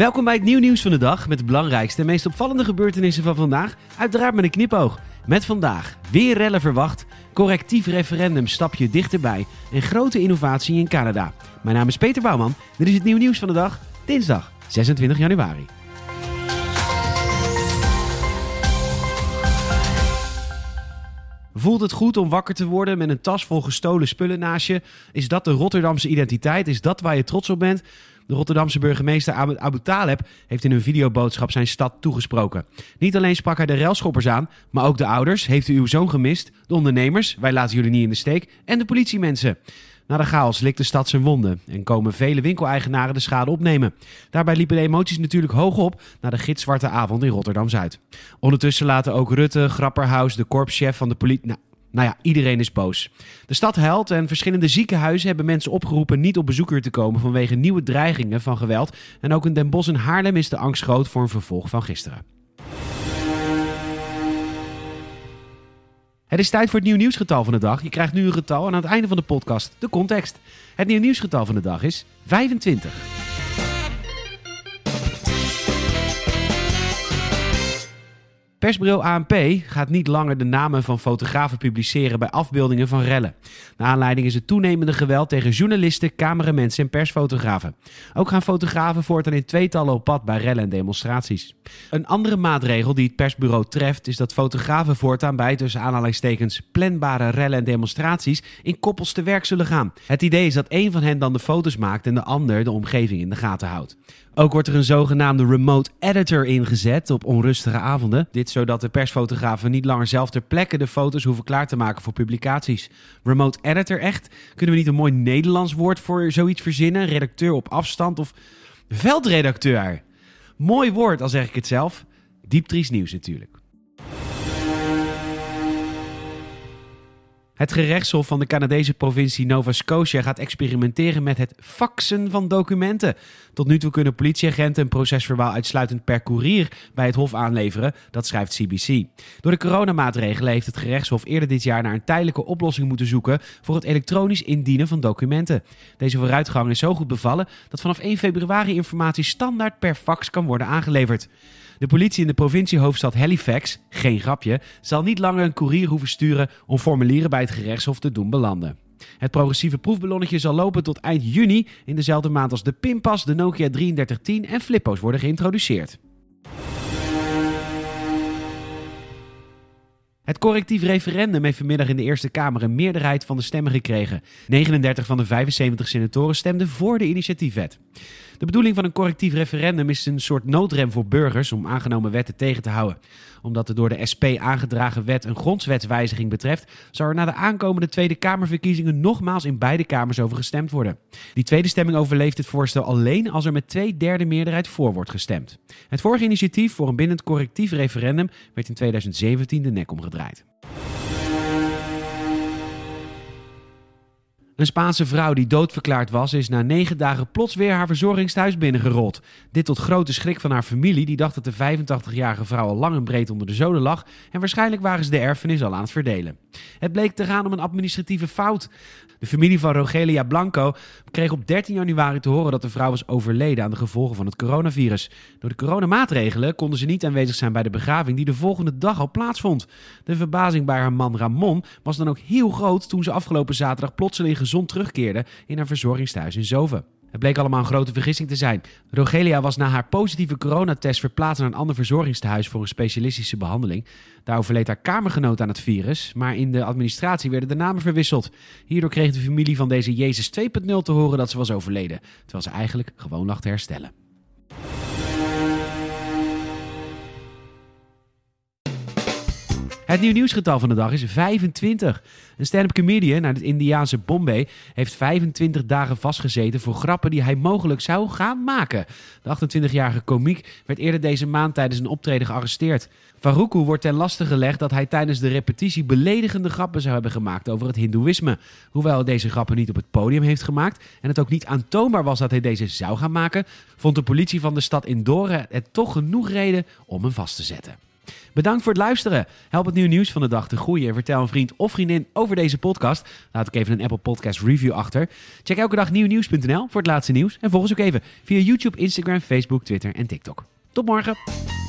Welkom bij het nieuw nieuws van de dag met de belangrijkste en meest opvallende gebeurtenissen van vandaag. Uiteraard met een knipoog. Met vandaag weer rellen verwacht, correctief referendum stapje dichterbij en grote innovatie in Canada. Mijn naam is Peter Bouwman. Dit is het nieuw nieuws van de dag, dinsdag 26 januari. Voelt het goed om wakker te worden met een tas vol gestolen spullen naast je? Is dat de Rotterdamse identiteit? Is dat waar je trots op bent? De Rotterdamse burgemeester Abu Taleb heeft in een videoboodschap zijn stad toegesproken. Niet alleen sprak hij de railschoppers aan, maar ook de ouders. Heeft u uw zoon gemist? De ondernemers, wij laten jullie niet in de steek. En de politiemensen. Na de chaos likt de stad zijn wonden en komen vele winkeleigenaren de schade opnemen. Daarbij liepen de emoties natuurlijk hoog op na de gitzwarte avond in Rotterdam-Zuid. Ondertussen laten ook Rutte, Grapperhaus, de korpschef van de politie... Nou, nou ja, iedereen is boos. De stad huilt en verschillende ziekenhuizen hebben mensen opgeroepen niet op bezoek te komen vanwege nieuwe dreigingen van geweld. En ook in Den Bosch en Haarlem is de angst groot voor een vervolg van gisteren. Het is tijd voor het nieuw nieuwsgetal van de dag. Je krijgt nu een getal en aan het einde van de podcast de context. Het nieuw nieuwsgetal van de dag is 25. Persbureau ANP gaat niet langer de namen van fotografen publiceren bij afbeeldingen van rellen. De aanleiding is het toenemende geweld tegen journalisten, cameramensen en persfotografen. Ook gaan fotografen voortaan in tweetallen op pad bij rellen en demonstraties. Een andere maatregel die het persbureau treft is dat fotografen voortaan bij tussen aanhalingstekens planbare rellen en demonstraties in koppels te werk zullen gaan. Het idee is dat één van hen dan de foto's maakt en de ander de omgeving in de gaten houdt. Ook wordt er een zogenaamde remote editor ingezet op onrustige avonden. Dit zodat de persfotografen niet langer zelf ter plekke de foto's hoeven klaar te maken voor publicaties. Remote editor echt? Kunnen we niet een mooi Nederlands woord voor zoiets verzinnen? Redacteur op afstand of veldredacteur? Mooi woord, al zeg ik het zelf. Diep nieuws natuurlijk. Het gerechtshof van de Canadese provincie Nova Scotia gaat experimenteren met het faxen van documenten. Tot nu toe kunnen politieagenten een procesverbaal uitsluitend per courier bij het hof aanleveren, dat schrijft CBC. Door de coronamaatregelen heeft het gerechtshof eerder dit jaar naar een tijdelijke oplossing moeten zoeken voor het elektronisch indienen van documenten. Deze vooruitgang is zo goed bevallen dat vanaf 1 februari informatie standaard per fax kan worden aangeleverd. De politie in de provinciehoofdstad Halifax, geen grapje, zal niet langer een koerier hoeven sturen om formulieren bij het gerechtshof te doen belanden. Het progressieve proefballonnetje zal lopen tot eind juni, in dezelfde maand als de Pinpas, de Nokia 3310 en Flippo's worden geïntroduceerd. Het correctief referendum heeft vanmiddag in de Eerste Kamer een meerderheid van de stemmen gekregen. 39 van de 75 senatoren stemden voor de initiatiefwet. De bedoeling van een correctief referendum is een soort noodrem voor burgers om aangenomen wetten tegen te houden. Omdat de door de SP aangedragen wet een grondwetswijziging betreft, zal er na de aankomende Tweede Kamerverkiezingen nogmaals in beide kamers over gestemd worden. Die tweede stemming overleeft het voorstel alleen als er met twee derde meerderheid voor wordt gestemd. Het vorige initiatief voor een bindend correctief referendum werd in 2017 de nek omgedraaid. uitgebreid. Een Spaanse vrouw die doodverklaard was, is na negen dagen plots weer haar verzorgingstehuis binnengerold. Dit tot grote schrik van haar familie, die dacht dat de 85-jarige vrouw al lang en breed onder de zoden lag en waarschijnlijk waren ze de erfenis al aan het verdelen. Het bleek te gaan om een administratieve fout. De familie van Rogelia Blanco kreeg op 13 januari te horen dat de vrouw was overleden aan de gevolgen van het coronavirus. Door de coronamaatregelen konden ze niet aanwezig zijn bij de begraving die de volgende dag al plaatsvond. De verbazing bij haar man Ramon was dan ook heel groot toen ze afgelopen zaterdag plotseling gezond terugkeerde in haar verzorgingstehuis in Zoven. Het bleek allemaal een grote vergissing te zijn. Rogelia was na haar positieve coronatest verplaatst naar een ander verzorgingstehuis voor een specialistische behandeling. Daar overleed haar kamergenoot aan het virus, maar in de administratie werden de namen verwisseld. Hierdoor kreeg de familie van deze Jezus 2.0 te horen dat ze was overleden, terwijl ze eigenlijk gewoon lag te herstellen. Het nieuw nieuwsgetal van de dag is 25. Een stand-up comedian uit het Indiaanse Bombay heeft 25 dagen vastgezeten voor grappen die hij mogelijk zou gaan maken. De 28-jarige komiek werd eerder deze maand tijdens een optreden gearresteerd. Farouku wordt ten laste gelegd dat hij tijdens de repetitie beledigende grappen zou hebben gemaakt over het hindoeïsme. Hoewel hij deze grappen niet op het podium heeft gemaakt en het ook niet aantoonbaar was dat hij deze zou gaan maken, vond de politie van de stad Indore het toch genoeg reden om hem vast te zetten. Bedankt voor het luisteren. Help het nieuwe nieuws van de dag te groeien en vertel een vriend of vriendin over deze podcast. Laat ook even een Apple Podcast review achter. Check elke dag nieuwnieuws.nl voor het laatste nieuws. En volg ons ook even via YouTube, Instagram, Facebook, Twitter en TikTok. Tot morgen.